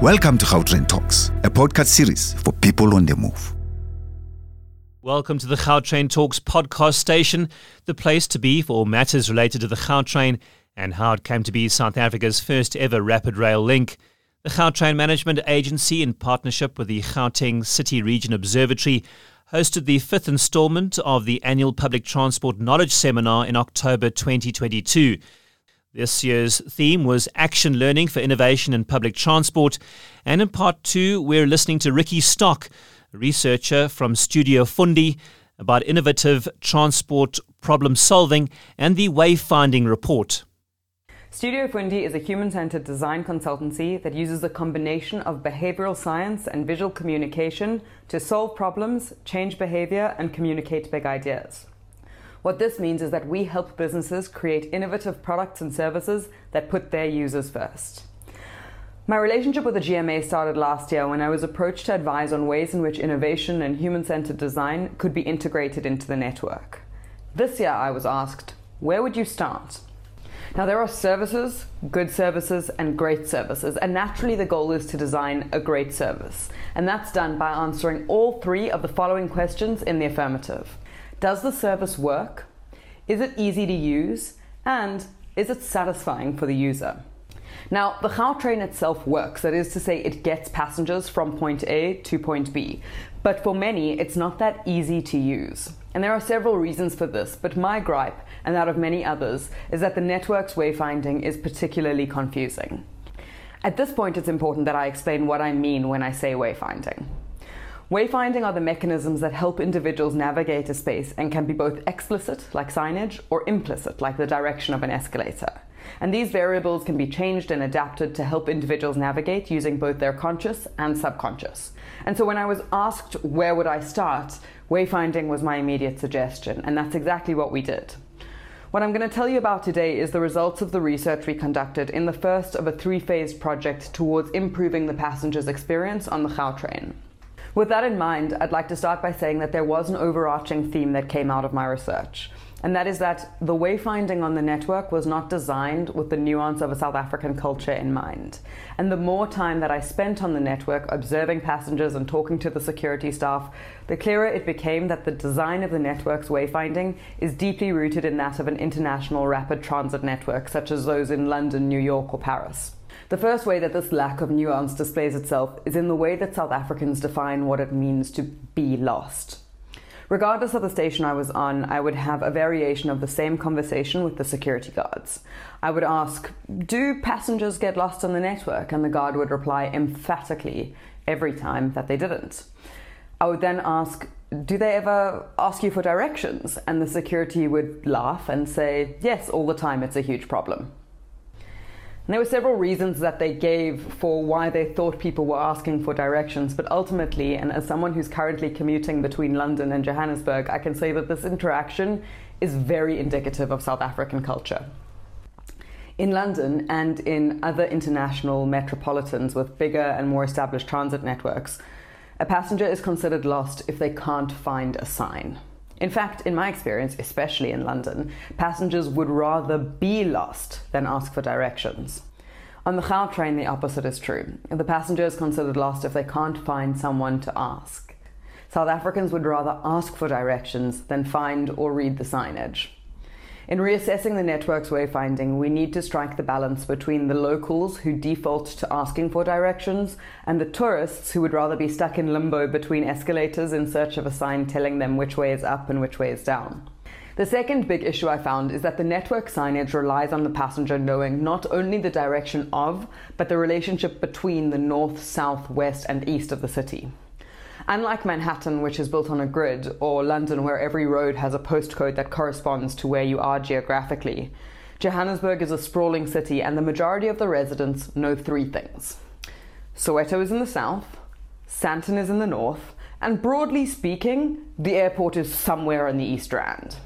Welcome to Gautrain Talks, a podcast series for people on the move. Welcome to the Gautrain Talks podcast station, the place to be for all matters related to the Gautrain and how it came to be South Africa's first ever rapid rail link. The Gautrain Management Agency, in partnership with the Gauteng City Region Observatory, hosted the fifth installment of the annual Public Transport Knowledge Seminar in October 2022. This year's theme was Action Learning for Innovation in Public Transport. And in part two, we're listening to Ricky Stoch, researcher from Studio Fundi, about innovative transport problem solving and the wayfinding report. Studio Fundi is a human centered design consultancy that uses a combination of behavioral science and visual communication to solve problems, change behavior, and communicate big ideas. What this means is that we help businesses create innovative products and services that put their users first. My relationship with the GMA started last year when I was approached to advise on ways in which innovation and human centered design could be integrated into the network. This year I was asked, where would you start? Now, there are services, good services, and great services, and naturally the goal is to design a great service. And that's done by answering all three of the following questions in the affirmative does the service work? Is it easy to use? And is it satisfying for the user? Now, the Gautrain itself works, that is to say, it gets passengers from point A to point B. But for many, it's not that easy to use. And there are several reasons for this, but my gripe, and that of many others, is that the network's wayfinding is particularly confusing. At this point, it's important that I explain what I mean when I say wayfinding. Wayfinding are the mechanisms that help individuals navigate a space and can be both explicit, like signage, or implicit, like the direction of an escalator. And these variables can be changed and adapted to help individuals navigate using both their conscious and subconscious. And so when I was asked where would I start, wayfinding was my immediate suggestion, and that's exactly what we did. What I'm going to tell you about today is the results of the research we conducted in the first of a three phased project towards improving the passenger's experience on the Gautrain. With that in mind, I'd like to start by saying that there was an overarching theme that came out of my research. And that is that the wayfinding on the network was not designed with the nuance of a South African culture in mind. And the more time that I spent on the network observing passengers and talking to the security staff, the clearer it became that the design of the network's wayfinding is deeply rooted in that of an international rapid transit network, such as those in London, New York, or Paris. The first way that this lack of nuance displays itself is in the way that South Africans define what it means to be lost. Regardless of the station I was on, I would have a variation of the same conversation with the security guards. I would ask, Do passengers get lost on the network? And the guard would reply emphatically every time that they didn't. I would then ask, Do they ever ask you for directions? And the security would laugh and say, Yes, all the time, it's a huge problem. And there were several reasons that they gave for why they thought people were asking for directions, but ultimately, and as someone who's currently commuting between London and Johannesburg, I can say that this interaction is very indicative of South African culture. In London and in other international metropolitans with bigger and more established transit networks, a passenger is considered lost if they can't find a sign. In fact, in my experience, especially in London, passengers would rather be lost than ask for directions. On the train the opposite is true. The passenger is considered lost if they can't find someone to ask. South Africans would rather ask for directions than find or read the signage. In reassessing the network's wayfinding, we need to strike the balance between the locals who default to asking for directions and the tourists who would rather be stuck in limbo between escalators in search of a sign telling them which way is up and which way is down. The second big issue I found is that the network signage relies on the passenger knowing not only the direction of, but the relationship between the north, south, west, and east of the city. Unlike Manhattan, which is built on a grid, or London, where every road has a postcode that corresponds to where you are geographically, Johannesburg is a sprawling city, and the majority of the residents know three things Soweto is in the south, Sandton is in the north, and broadly speaking, the airport is somewhere in the East Rand.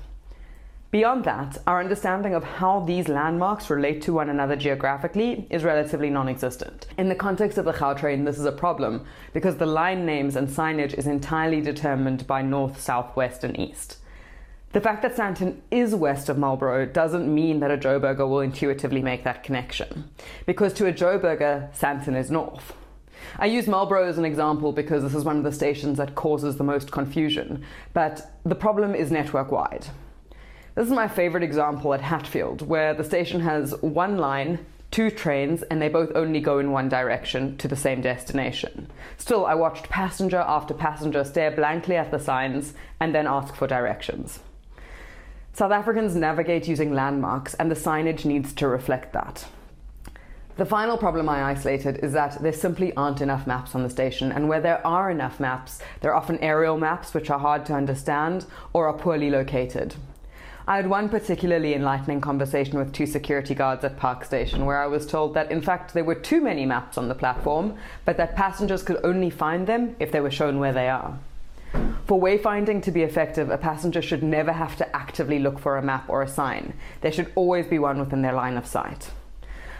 Beyond that, our understanding of how these landmarks relate to one another geographically is relatively non existent. In the context of the Gautrain, this is a problem because the line names and signage is entirely determined by north, south, west, and east. The fact that Sandton is west of Marlborough doesn't mean that a Joburger will intuitively make that connection, because to a Joburger, Sandton is north. I use Marlborough as an example because this is one of the stations that causes the most confusion, but the problem is network wide. This is my favourite example at Hatfield, where the station has one line, two trains, and they both only go in one direction to the same destination. Still, I watched passenger after passenger stare blankly at the signs and then ask for directions. South Africans navigate using landmarks, and the signage needs to reflect that. The final problem I isolated is that there simply aren't enough maps on the station, and where there are enough maps, they're often aerial maps which are hard to understand or are poorly located. I had one particularly enlightening conversation with two security guards at Park Station where I was told that in fact there were too many maps on the platform, but that passengers could only find them if they were shown where they are. For wayfinding to be effective, a passenger should never have to actively look for a map or a sign. There should always be one within their line of sight.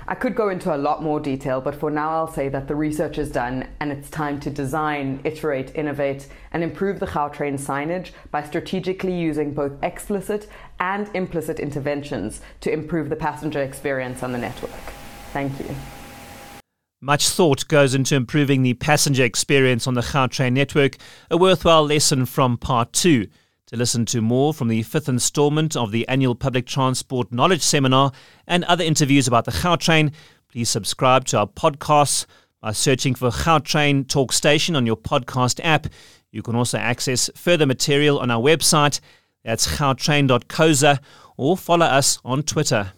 I could go into a lot more detail, but for now I'll say that the research is done and it's time to design, iterate, innovate, and improve the Gautrain signage by strategically using both explicit and implicit interventions to improve the passenger experience on the network. Thank you. Much thought goes into improving the passenger experience on the Gautrain network, a worthwhile lesson from part two. To listen to more from the fifth installment of the annual Public Transport Knowledge Seminar and other interviews about the Gautrain, please subscribe to our podcasts by searching for Gautrain Talk Station on your podcast app. You can also access further material on our website. That's gautrain.coza or follow us on Twitter.